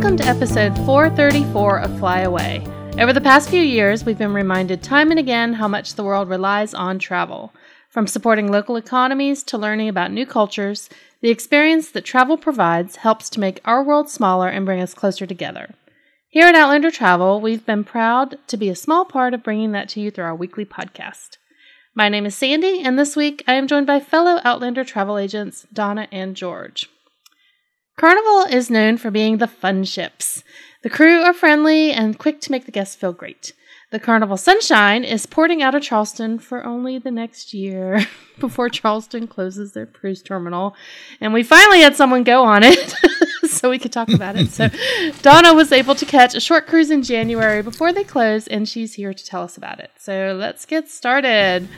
Welcome to episode 434 of Fly Away. Over the past few years, we've been reminded time and again how much the world relies on travel. From supporting local economies to learning about new cultures, the experience that travel provides helps to make our world smaller and bring us closer together. Here at Outlander Travel, we've been proud to be a small part of bringing that to you through our weekly podcast. My name is Sandy, and this week I am joined by fellow Outlander travel agents Donna and George. Carnival is known for being the fun ships. The crew are friendly and quick to make the guests feel great. The Carnival Sunshine is porting out of Charleston for only the next year before Charleston closes their cruise terminal. And we finally had someone go on it so we could talk about it. So Donna was able to catch a short cruise in January before they close, and she's here to tell us about it. So let's get started.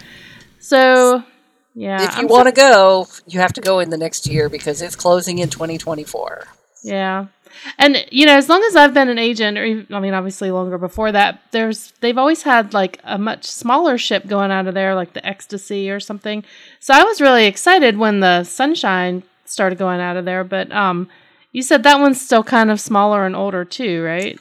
So, yeah. If you want to go, you have to go in the next year because it's closing in 2024. Yeah. And you know, as long as I've been an agent, or even, I mean, obviously longer before that, there's they've always had like a much smaller ship going out of there, like the Ecstasy or something. So I was really excited when the Sunshine started going out of there. But um, you said that one's still kind of smaller and older too, right?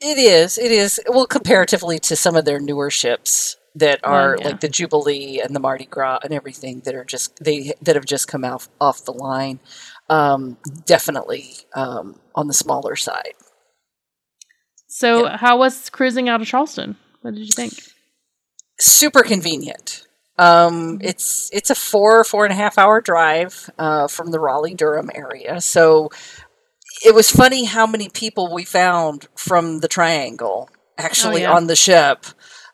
It is. It is. Well, comparatively to some of their newer ships that are yeah. like the Jubilee and the Mardi Gras and everything that are just they that have just come out off the line. Um, definitely um, on the smaller side. So, how was cruising out of Charleston? What did you think? Super convenient. Um, it's it's a four four and a half hour drive uh, from the Raleigh Durham area. So it was funny how many people we found from the Triangle actually yeah. on the ship.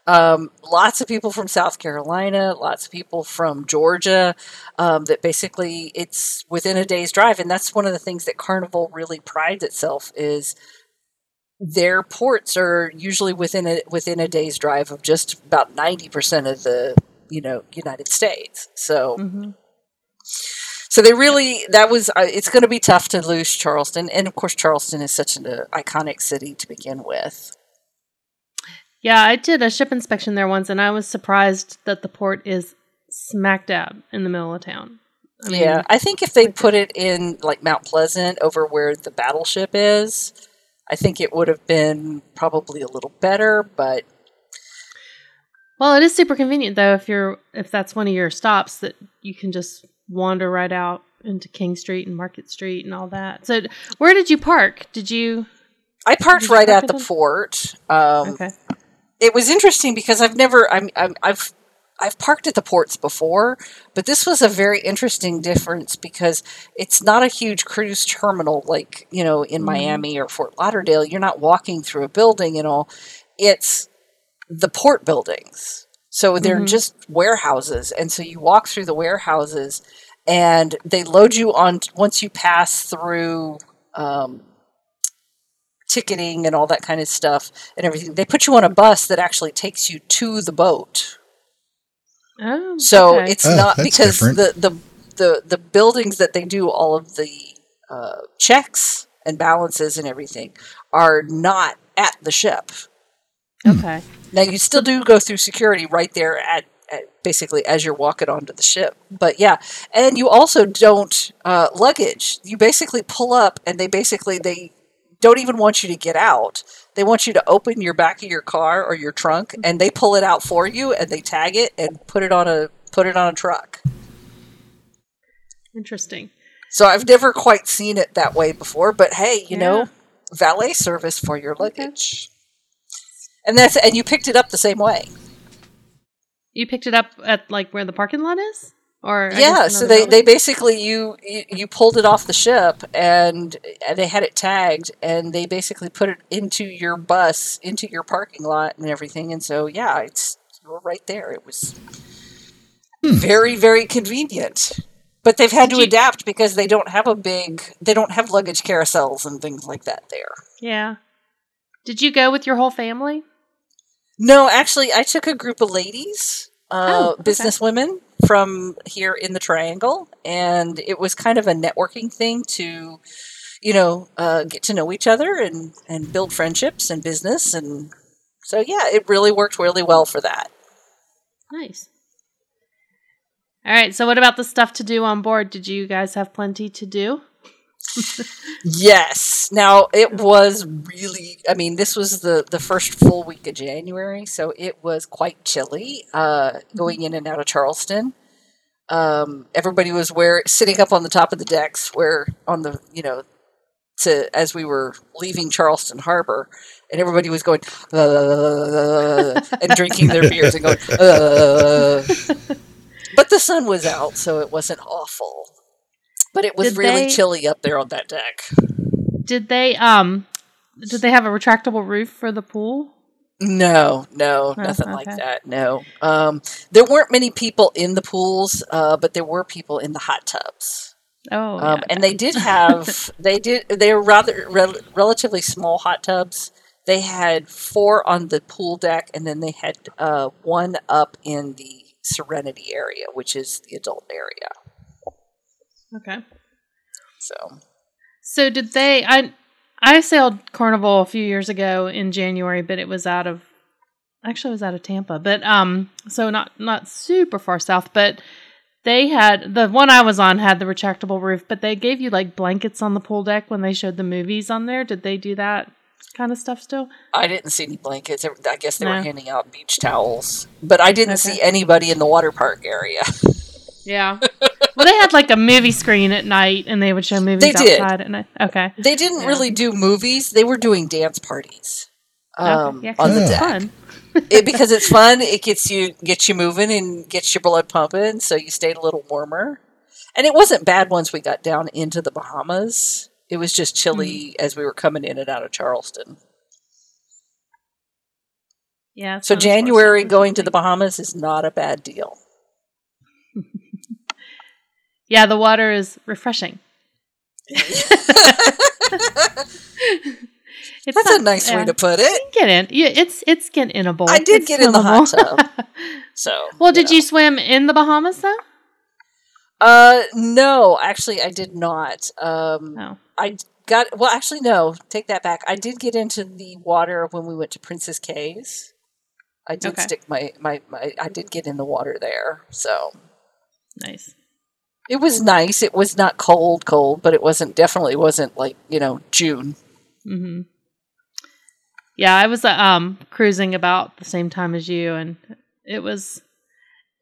Um, lots of people from South Carolina, lots of people from Georgia. Um, that basically it's within a day's drive, and that's one of the things that Carnival really prides itself is their ports are usually within a within a day's drive of just about ninety percent of the you know United States. So. Mm-hmm. So they really that was uh, it's going to be tough to lose Charleston, and of course Charleston is such an uh, iconic city to begin with. Yeah, I did a ship inspection there once, and I was surprised that the port is smack dab in the middle of town. I mean, yeah, I think if they put it in like Mount Pleasant over where the battleship is, I think it would have been probably a little better, but well, it is super convenient though if you're if that's one of your stops that you can just wander right out into King Street and Market Street and all that. So, where did you park? Did you? I parked right at the port. Um, Okay. It was interesting because I've never I'm, I'm I've I've parked at the ports before, but this was a very interesting difference because it's not a huge cruise terminal like, you know, in Mhm. Miami or Fort Lauderdale. You're not walking through a building and all. It's the port buildings. So they're Mhm. just warehouses. And so you walk through the warehouses and they load you on once you pass through um, ticketing and all that kind of stuff and everything. They put you on a bus that actually takes you to the boat. Oh, So okay. it's Oh, not because the, the the the buildings that they do all of the uh, checks and balances and everything are not at the ship. okay. Now you still do go through security right there at, at basically as you're walking onto the ship. But yeah, and you also don't uh, luggage. You basically pull up, and they basically they don't even want you to get out. They want you to open your back of your car or your trunk, and they pull it out for you, and they tag it and put it on a put it on a truck. Interesting. So I've never quite seen it that way before, but hey, you Yeah. know, valet service for your luggage. And that's and you picked it up the same way. You picked it up at like where the parking lot is, or I yeah so they, they basically you, you you pulled it off the ship and, and they had it tagged and they basically put it into your bus into your parking lot and everything. And so yeah it's you were right there. It was very very convenient. But they've had Did to you- adapt because they don't have a big they don't have luggage carousels and things like that there. Yeah. Did you go with your whole family? no actually i took a group of ladies uh, Oh, okay. business women from here in the triangle and it was kind of a networking thing to you know uh, get to know each other and and build friendships and business and so yeah it really worked really well for that Nice. All right. So, what about the stuff to do on board? Did you guys have plenty to do? Yes. Now it was really. I mean, this was the the first full week of January, so it was quite chilly uh, going in and out of Charleston. Um, everybody was where sitting up on the top of the decks, where on the you know to as we were leaving Charleston Harbor, and everybody was going uh, and drinking their beers and going. Uh. But the sun was out, so it wasn't awful. But it was Did really they- chilly up there on that deck. Did they um did they have a retractable roof for the pool? No, no, Oh, nothing like that. No, um, there weren't many people in the pools, uh, but there were people in the hot tubs. Oh, um, yeah, and they did have they did they were rather rel- relatively small hot tubs. They had four on the pool deck, and then they had uh, one up in the Serenity area, which is the adult area. Okay. So So did they? I I sailed Carnival a few years ago in January, but it was out of actually it was out of Tampa, but um, so not not super far south, but. They had the one I was on had the retractable roof, but they gave you like blankets on the pool deck when they showed the movies on there. Did they do that kind of stuff still? I didn't see any blankets. I guess they were handing out beach towels, but I didn't Okay. see anybody in the water park area. Yeah. Well, they had like a movie screen at night, and they would show movies They did. outside at night. Okay. They didn't Yeah. really do movies; they were doing dance parties um, okay. Yeah, on the deck fun. it, because it's fun. It gets you gets you moving and gets your blood pumping, so you stayed a little warmer. And it wasn't bad once we got down into the Bahamas. It was just chilly Hmm. as we were coming in and out of Charleston. Yeah. So it's not as far January going to the. Bahamas is not a bad deal. Yeah, the water is refreshing. It's That's not- a nice way to put it. get in. Yeah, it's it's get inable. I did It's get in the hot tub. So well, did know. you swim in the Bahamas though? Uh, no, actually, I did not. Um, No. I got well. Actually, no. Take that back. I did get into the water when we went to Princess Cays. I did Okay. stick my, my my. I did get in the water there, so Nice. It was nice. It was not cold, cold, but it wasn't definitely wasn't like you know June. hmm Yeah, I was uh, um cruising about the same time as you, and it was,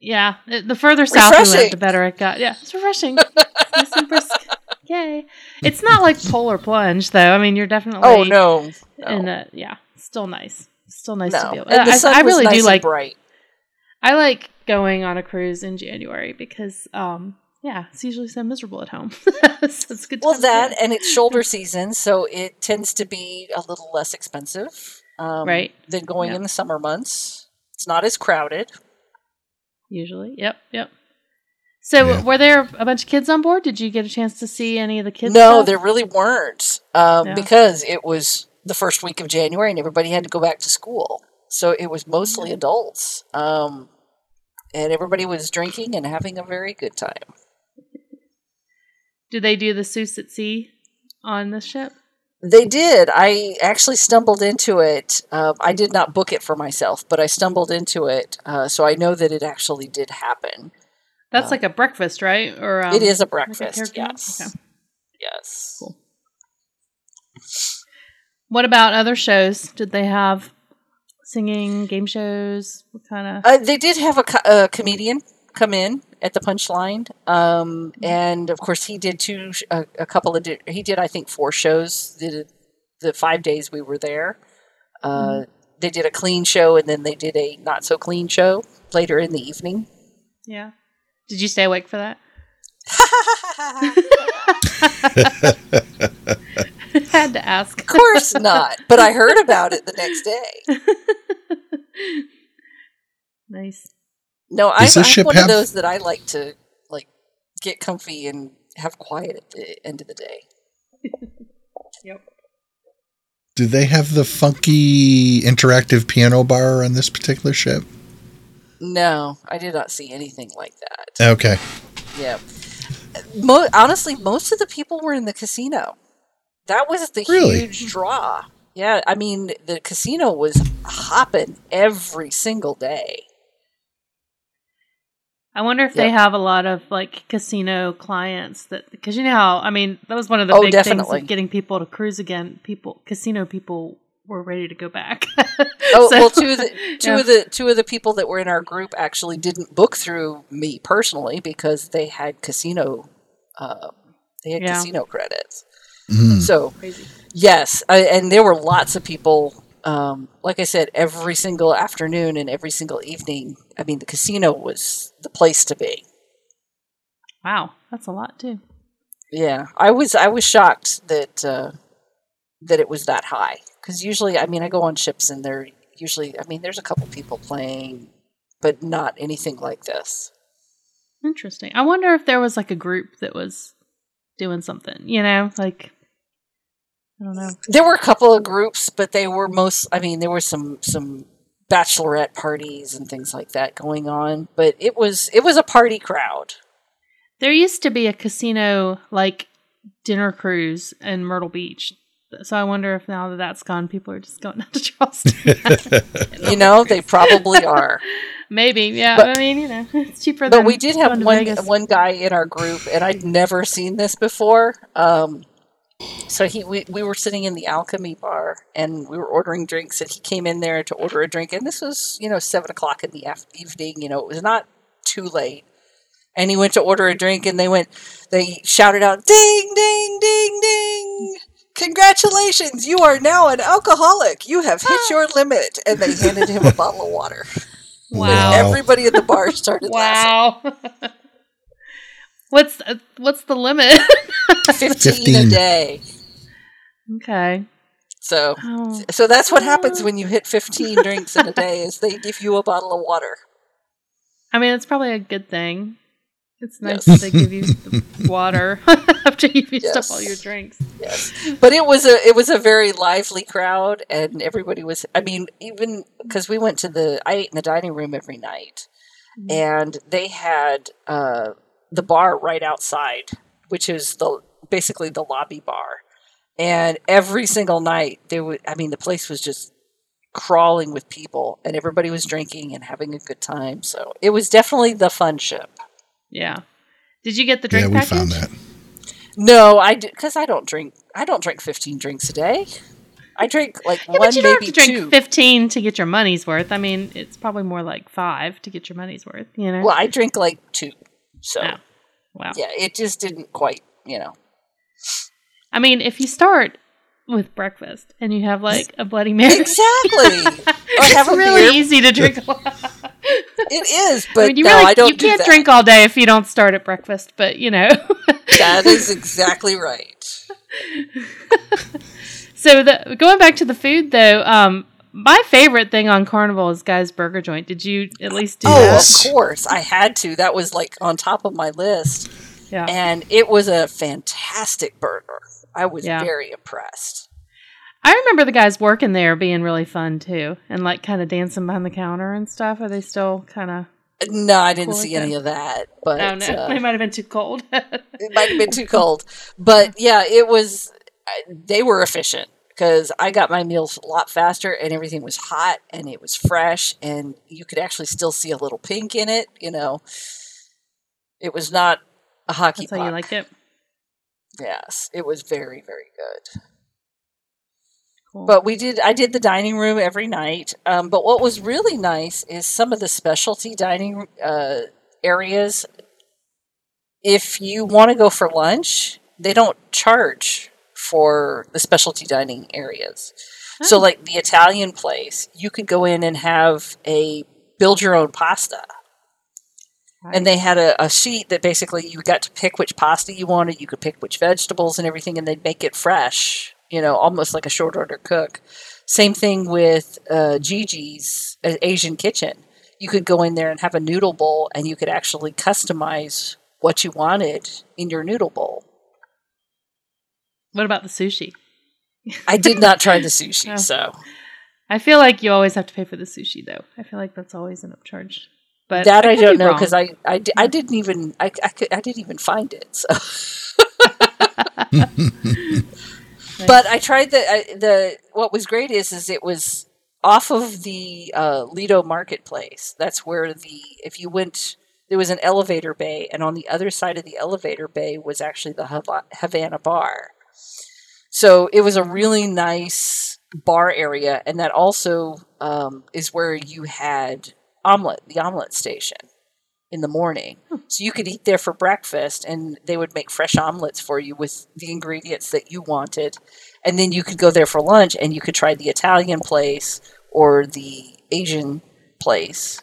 yeah. It, the further south we went, the better it got. Yeah, it's refreshing. nice and brisk. Yay! It's not like polar plunge though. I mean, you're definitely. Oh no, no. And uh, yeah, still nice. Still nice to no. be able. And the I, sun I was really nice do and like. bright. I like going on a cruise in January because, um, yeah, it's usually so miserable at home. so it's a good. Well, that and it's shoulder season, so it tends to be a little less expensive, um, Right. Than going Yeah. in the summer months. It's not as crowded. Usually, yep, yep. So, Yeah. were there a bunch of kids on board? Did you get a chance to see any of the kids? no, stuff? there really weren't, um, Yeah. because it was the first week of January and everybody had to go back to school, so it was mostly adults, um, and everybody was drinking and having a very good time. Did they do the Seuss at Sea on the ship? They did. I actually stumbled into it. Uh, I did not book it for myself, but I stumbled into it, uh, so I know that it actually did happen. That's Uh, like a breakfast, right? Or um, it is a breakfast. character meal? yes. Okay. Yes. Cool. What about other shows? Did they have singing, game shows? What kind of? Uh, they did have a, co- a comedian come in at the punchline, um, and of course he did two, a, a couple of, di- he did I think four shows. Did the five days we were there. Uh, They did a clean show, and then they did a not so clean show later in the evening. yeah. Did you stay awake for that? Had to ask. Of course not, but I heard about it the next day. nice. No, I'm, I'm one have- of those that I like to like get comfy and have quiet at the end of the day. Yep. Do they have the funky interactive piano bar on this particular ship? No, I did not see anything like that. Okay. Yeah. Mo- honestly, most of the people were in the casino. That was the Really? huge draw. Yeah, I mean, the casino was hopping every single day. I wonder if they have a lot of like casino clients that because you know how I mean that was one of the Oh, big things of getting people to cruise again. People casino people were ready to go back. Oh So- well, two of the two yeah. of the two of the people that were in our group actually didn't book through me personally because they had casino, uh, they had Yeah. casino credits. Mm. So Crazy. yes, I, and there were lots of people. Um, like I said, every single afternoon and every single evening. I mean, the casino was the place to be. Wow, that's a lot too. Yeah, I was I was shocked that uh, that it was that high because usually, I mean, I go on ships and they're usually, I mean, there's a couple people playing, but not anything like this. Interesting. I wonder if there was like a group that was doing something. You know, like I don't know. There were a couple of groups, but they were most. I mean, there were some some bachelorette parties and things like that going on, but it was it was a party crowd. There used to be a casino like dinner cruise in Myrtle Beach. So I wonder if now that that's gone, people are just going out to Charleston. You know, they probably are. Maybe, yeah. But- I mean, you know, it's cheaper. But we did have one Vegas. one guy in our group, and I'd never seen this before. Um, so he we, we were sitting in the Alchemy bar, and we were ordering drinks, and he came in there to order a drink, and this was you know seven o'clock in the af- evening. You know, it was not too late, and he went to order a drink, and they went they shouted out, "Ding, ding, ding, ding!" Congratulations, you are now an alcoholic. You have hit ah. your limit. And they handed him a bottle of water. Wow. Everybody in the bar started laughing. Wow. what's uh, what's the limit? 15, a day. okay. So Oh, so that's what happens when you hit 15 drinks in a day is they give you a bottle of water. I mean, it's probably a good thing. It's nice Yes. that they give you the water after you've used Yes. up all your drinks. Yes. But it was a it was a very lively crowd and everybody was I mean even cuz we went to the I ate in the dining room every night Mhm. and they had uh the bar right outside which is the basically the lobby bar. And every single night there was I mean the place was just crawling with people and everybody was drinking and having a good time. So it was definitely the fun ship. Yeah. Did you get the drink yeah, drink we package? found that. No, I because I don't drink. I don't drink fifteen drinks a day. I drink like Yeah, one, but you don't maybe have to drink two. 15 to get your money's worth. I mean, it's probably more like five to get your money's worth, you know? Well, I drink like two. So Oh. Wow. yeah, it just didn't quite. You know, I mean, if you start with breakfast and you have like a Bloody Mary, exactly. or have it's really beer. easy to drink a lot. It is, but I mean, you no, really I don't. you can't drink all day if you don't start at breakfast, but you know. That is exactly right. so the going back to the food though, um, my favorite thing on Carnival is Guy's Burger Joint. Did you at least do Oh, that? Of course, I had to. That was like on top of my list, Yeah. and it was a fantastic burger. I was Yeah. very impressed. I remember the guys working there being really fun too, and like kind of dancing behind the counter and stuff. Are they still kind of? No, I didn't Cool see any of that. But Oh no, uh, they might have been too cold. it might have been too cold. But yeah, it was. They were efficient because I got my meals a lot faster, and everything was hot and it was fresh, and you could actually still see a little pink in it. You know, it was not a hockey That's how you like it. Yes, it was very very good. Cool. But we did. I did the dining room every night. Um, but what was really nice is some of the specialty dining uh, areas. If you want to go for lunch, they don't charge for the specialty dining areas. So, Oh. like the Italian place, you could go in and have a build your own pasta. And they had a, a sheet that basically you got to pick which pasta you wanted. You could pick which vegetables and everything, and they'd make it fresh, you know, almost like a short order cook. Same thing with uh, JiJi's uh, Asian Kitchen. You could go in there and have a noodle bowl, and you could actually customize what you wanted in your noodle bowl. What about the sushi? I did not try the sushi, so I feel like you always have to pay for the sushi, though. I feel like that's always an upcharge. But that I, could don't be know because I, I, I didn't even I, I, could, I didn't even find it. So. But I tried the I, the what was great is is it was off of the uh, Lido Marketplace. That's where the if you went there was an elevator bay, and on the other side of the elevator bay was actually the Havana Bar. So it was a really nice bar area, and that also um, is where you had omelet, the omelet station, in the morning. So you could eat there for breakfast, and they would make fresh omelets for you with the ingredients that you wanted, and then you could go there for lunch, and you could try the Italian place or the Asian place,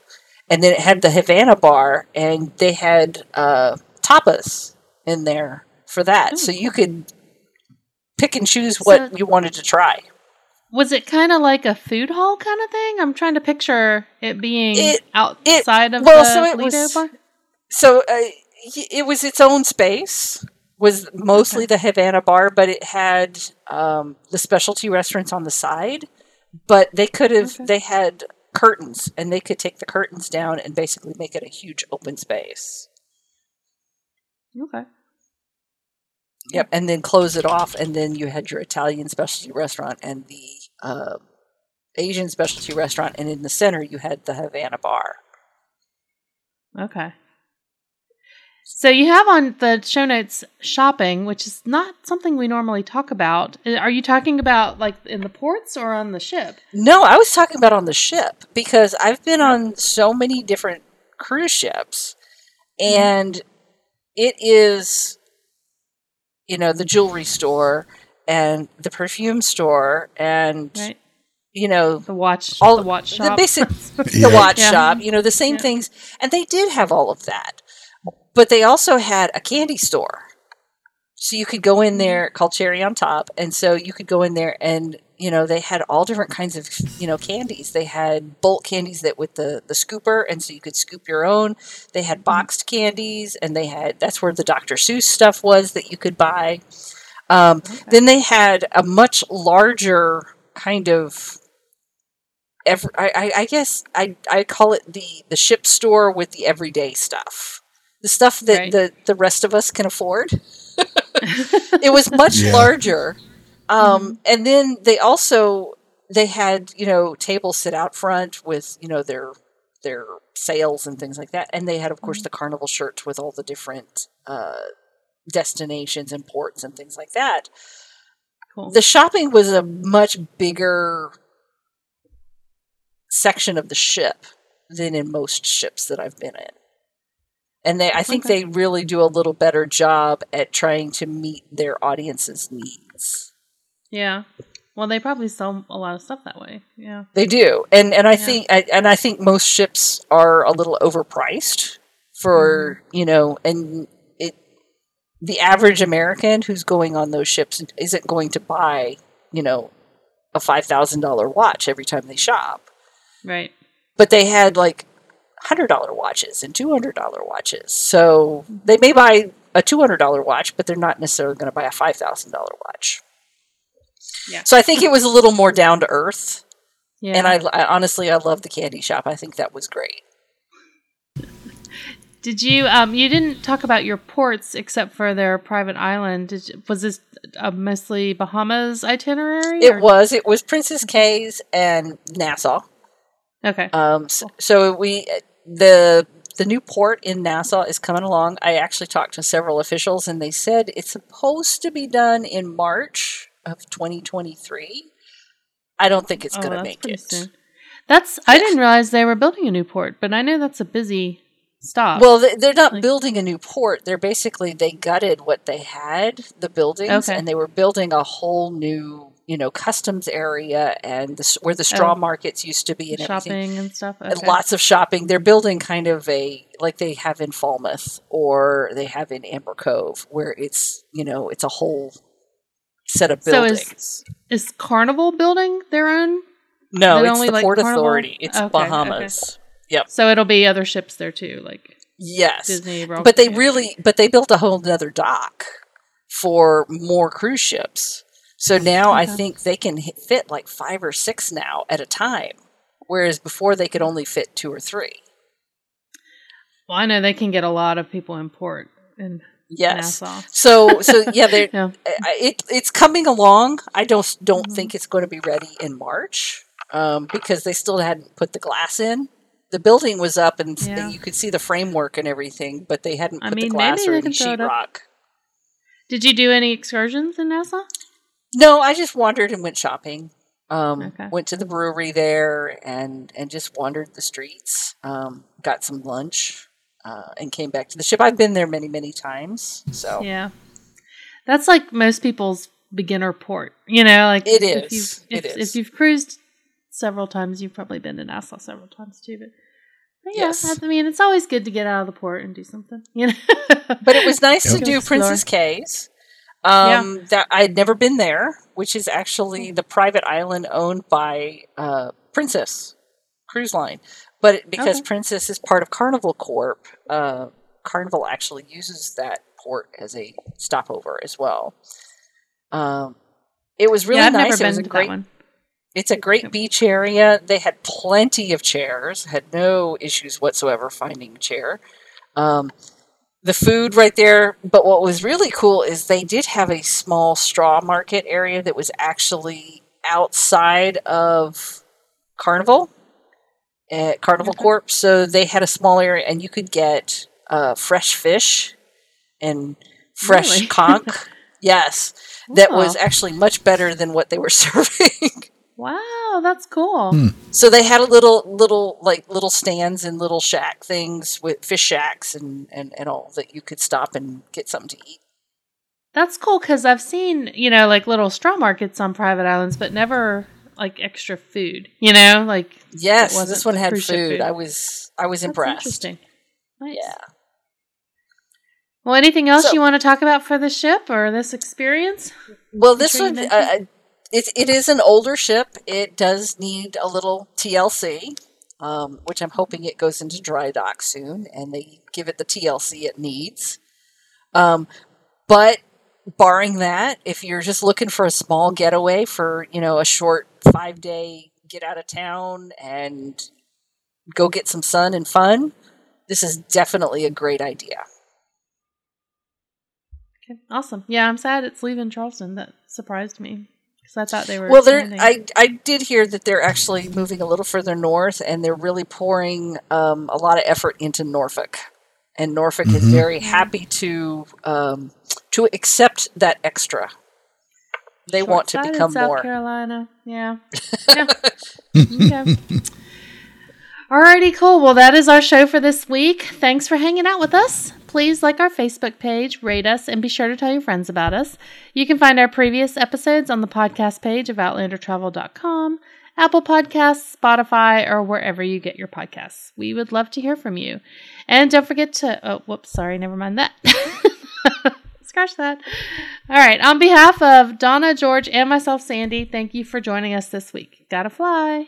and then it had the Havana bar, and they had uh, tapas in there for that, so you could pick and choose what So- you wanted to try. Was it kind of like a food hall kind of thing? I'm trying to picture it being It- outside of well, the so it Lido was- bar. So uh, it was its own space. Was mostly the Havana bar, but it had um, the specialty restaurants on the side. But they could have Okay. they had curtains, and they could take the curtains down and basically make it a huge open space. Okay. Yep, and then close it off, and then you had your Italian specialty restaurant and the uh, Asian specialty restaurant, and in the center you had the Havana bar. Okay. So you have on the show notes shopping, which is not something we normally talk about. Uh, Are you talking about like in the ports or on the ship? No, I was talking about on the ship because I've been on so many different cruise ships, and it is, you know, the jewelry store and the perfume store and Right. you know The watch, All- the watch the shop. basic- Yeah. the watch Yeah. shop, you know, the same Yeah. things. And they did have all of that. But they also had a candy store. So you could go in mm-hmm. there called Cherry on Top. And so you could go in there and, you know, they had all different kinds of, you know, candies. They had bulk candies that with the, the scooper. And so you could scoop your own. They had boxed candies and they had, that's where the Dr. Seuss stuff was that you could buy. Um, Then they had a much larger kind of every, I, I, I guess I, I call it the, the ship store with the everyday stuff. The stuff that Right. the, the rest of us can afford. it was much Yeah. larger. Um, And then they also they had you know tables sit out front with you know their their sales and things like that, and they had of course the carnival shirts with all the different uh, destinations and ports and things like that Cool. the shopping was a much bigger section of the ship than in most ships that I've been in. And they I think Okay. they really do a little better job at trying to meet their audience's needs. Yeah. Well, they probably sell a lot of stuff that way. Yeah. They do. And and I Yeah. think I, and I think most ships are a little overpriced for, mm-hmm. you know, and it the average American who's going on those ships isn't going to buy, you know, a $5,000 watch every time they shop. Right. but they had like hundred dollar watches and two hundred dollar watches. So mm-hmm. they may buy a two hundred dollar watch, but they're not necessarily going to buy a five thousand dollar watch. Yeah. So I think it was a little more down to earth, Yeah. and I, I honestly I love the candy shop. I think that was great. Did you um you didn't talk about your ports except for their private island? Did you, was this a mostly Bahamas itinerary? It or- was it was Princess Cays and Nassau. Okay. Um, so, so we the the new port in Nassau is coming along. I actually talked to several officials, and they said it's supposed to be done in March of 2023. I don't think it's Oh, going to make it. soon. That's I didn't realize they were building a new port, but I know that's a busy stop. Well, they- they're not Like- building a new port. They're basically they gutted what they had, the buildings, Okay. and they were building a whole new, you know, customs area and the, where the oh. straw Oh. markets used to be and everything. shopping and stuff. and lots of shopping. They're building kind of a like they have in Falmouth or they have in Amber Cove, where it's you know it's a whole set of So is- buildings. Is Carnival building their own? no, it's only the like Port Carnival? Authority. It's Okay, Bahamas. So it'll be other ships there too, like Yes, Disney. World. but they Yeah. really but they built a whole other dock for more cruise ships. So now I think they can hit, fit like five or six now at a time, whereas before they could only fit two or three. Well, I know they can get a lot of people in port in Yes. So so yeah, Yeah. It, it's coming along. I don't don't Mhm. think it's going to be ready in March um, because they still hadn't put the glass in the building was up and Yeah. you could see the framework and everything, but they hadn't I put mean, the glass or any can throw it up. sheetrock. Did you do any excursions in Nassau? No, I just wandered and went shopping. Um, Okay. Went to the brewery there and and just wandered the streets. Um, got some lunch uh, and came back to the ship. I've been there many many times, so Yeah. That's like most people's beginner port. You know, like It if is. you've, if, is. if you've cruised several times, you've probably been to Nassau several times too. But, but yeah, Yes. I mean, it's always good to get out of the port and do something. You know, but it was nice Yep. to do. Princess Cays. Um, That I had never been there, which is actually the private island owned by uh, Princess Cruise Line. But because Okay. Princess is part of Carnival Corp, uh, Carnival actually uses that port as a stopover as well. Um, it was really yeah, I've nice. never it was a great one. it's a great beach area. They had plenty of chairs, had no issues whatsoever finding a chair. Um, the food right there, but what was really cool is they did have a small straw market area that was actually outside of Carnival at Carnival Okay. Corp. So they had a small area and you could get uh, fresh fish and fresh Really? conch. yes, that was actually much better than what they were serving. Wow, that's cool. Hmm. So they had a little, little like little stands and little shack things with fish shacks and and and all that you could stop and get something to eat. That's cool because I've seen you know like little straw markets on private islands, but never like extra food. You know, like Yes, this one had food. food. I was I was that's impressed. interesting. Nice. Yeah. Well, anything else So- you want to talk about for the ship or this experience? Well, this one, uh, uh, it, it is an older ship. It does need a little TLC, um, which I'm hoping it goes into dry dock soon, and they give it the TLC it needs. Um, but barring that, if you're just looking for a small getaway for you know a short five day get out of town and go get some sun and fun, this is definitely a great idea. Okay, awesome. Yeah, I'm sad it's leaving Charleston. That surprised me because I thought they were. Well, they're. I I did hear that they're actually moving a little further north, and they're really pouring um, a lot of effort into Norfolk, and Norfolk is Mhm. very happy to um, to accept that extra. They want to become South more. Carolina. Yeah. yeah. okay. Alrighty, cool. Well, that is our show for this week. Thanks for hanging out with us. Please like our Facebook page, rate us, and be sure to tell your friends about us. You can find our previous episodes on the podcast page of OutlanderTravel.com, Apple Podcasts, Spotify, or wherever you get your podcasts. We would love to hear from you. And don't forget to, oh, whoops, sorry, never mind that. Scratch that. All right. On behalf of Donna, George, and myself, Sandy, thank you for joining us this week. Gotta fly.